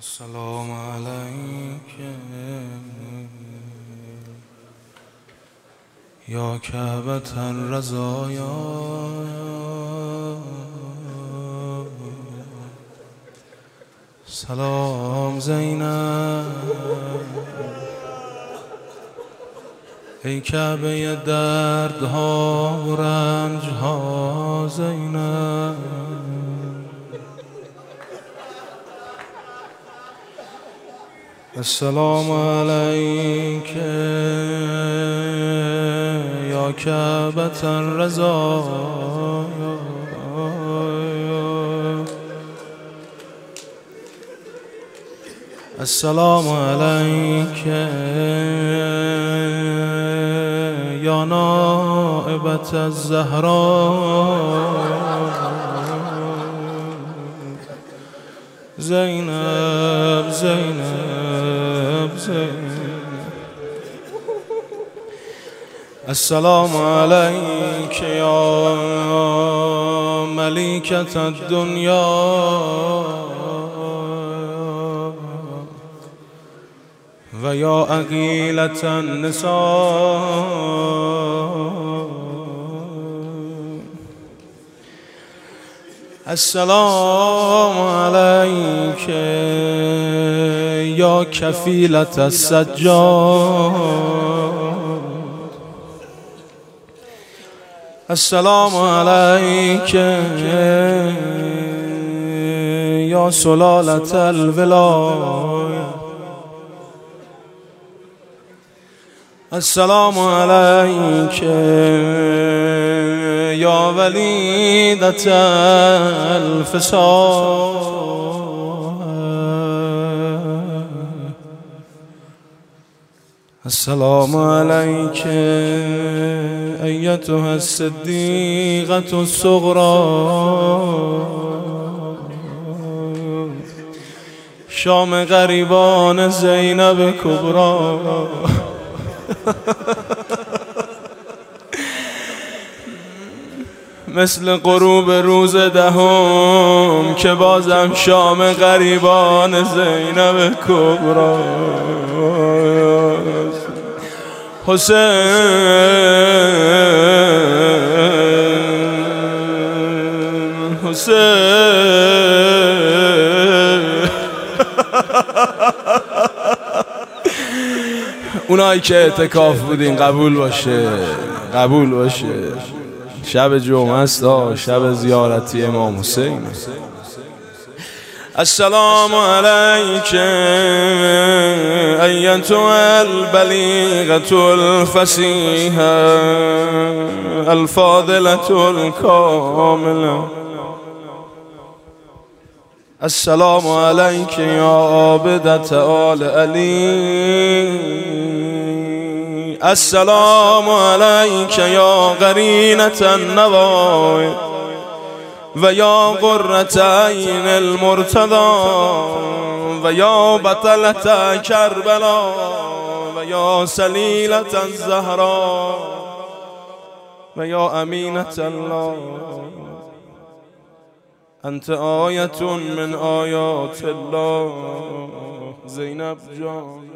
السلام عليك يا كعبة الرزايا سلام زینب ای کعبه دردها و رنجها زینب. السلام عليك يا كعبة الرزايا السلام عليك يا نائبة الزهراء. زينب السلام عليك يا مليكة الدنيا. ويا أغيلة النساء. السلام عليك يا كفيلة السجاد. السلام عليك يا سلالة الولاية السلام عليك يا وليدة الفساد السلام عليك أيتها الصديقة الصغرى. شام غریبان زینب کبرا مثل غروب روز دهم که بازم شام غریبان زینب کبرا. حسین حسین. اونایی که اعتکاف بودین قبول باشه قبول باشه. شب جمعه است شب زیارتی امام حسین. السلام عليك أيتها البليغة الفسيحة الفاضلة الكاملة. السلام عليك يا عابدة آل علي. السلام عليك يا قرينة ويا قرة عين المرتضى ويا بطلة كربلاء ويا سليلة الزهراء ويا أمينة الله. أنت آية من آيات الله زينب جان.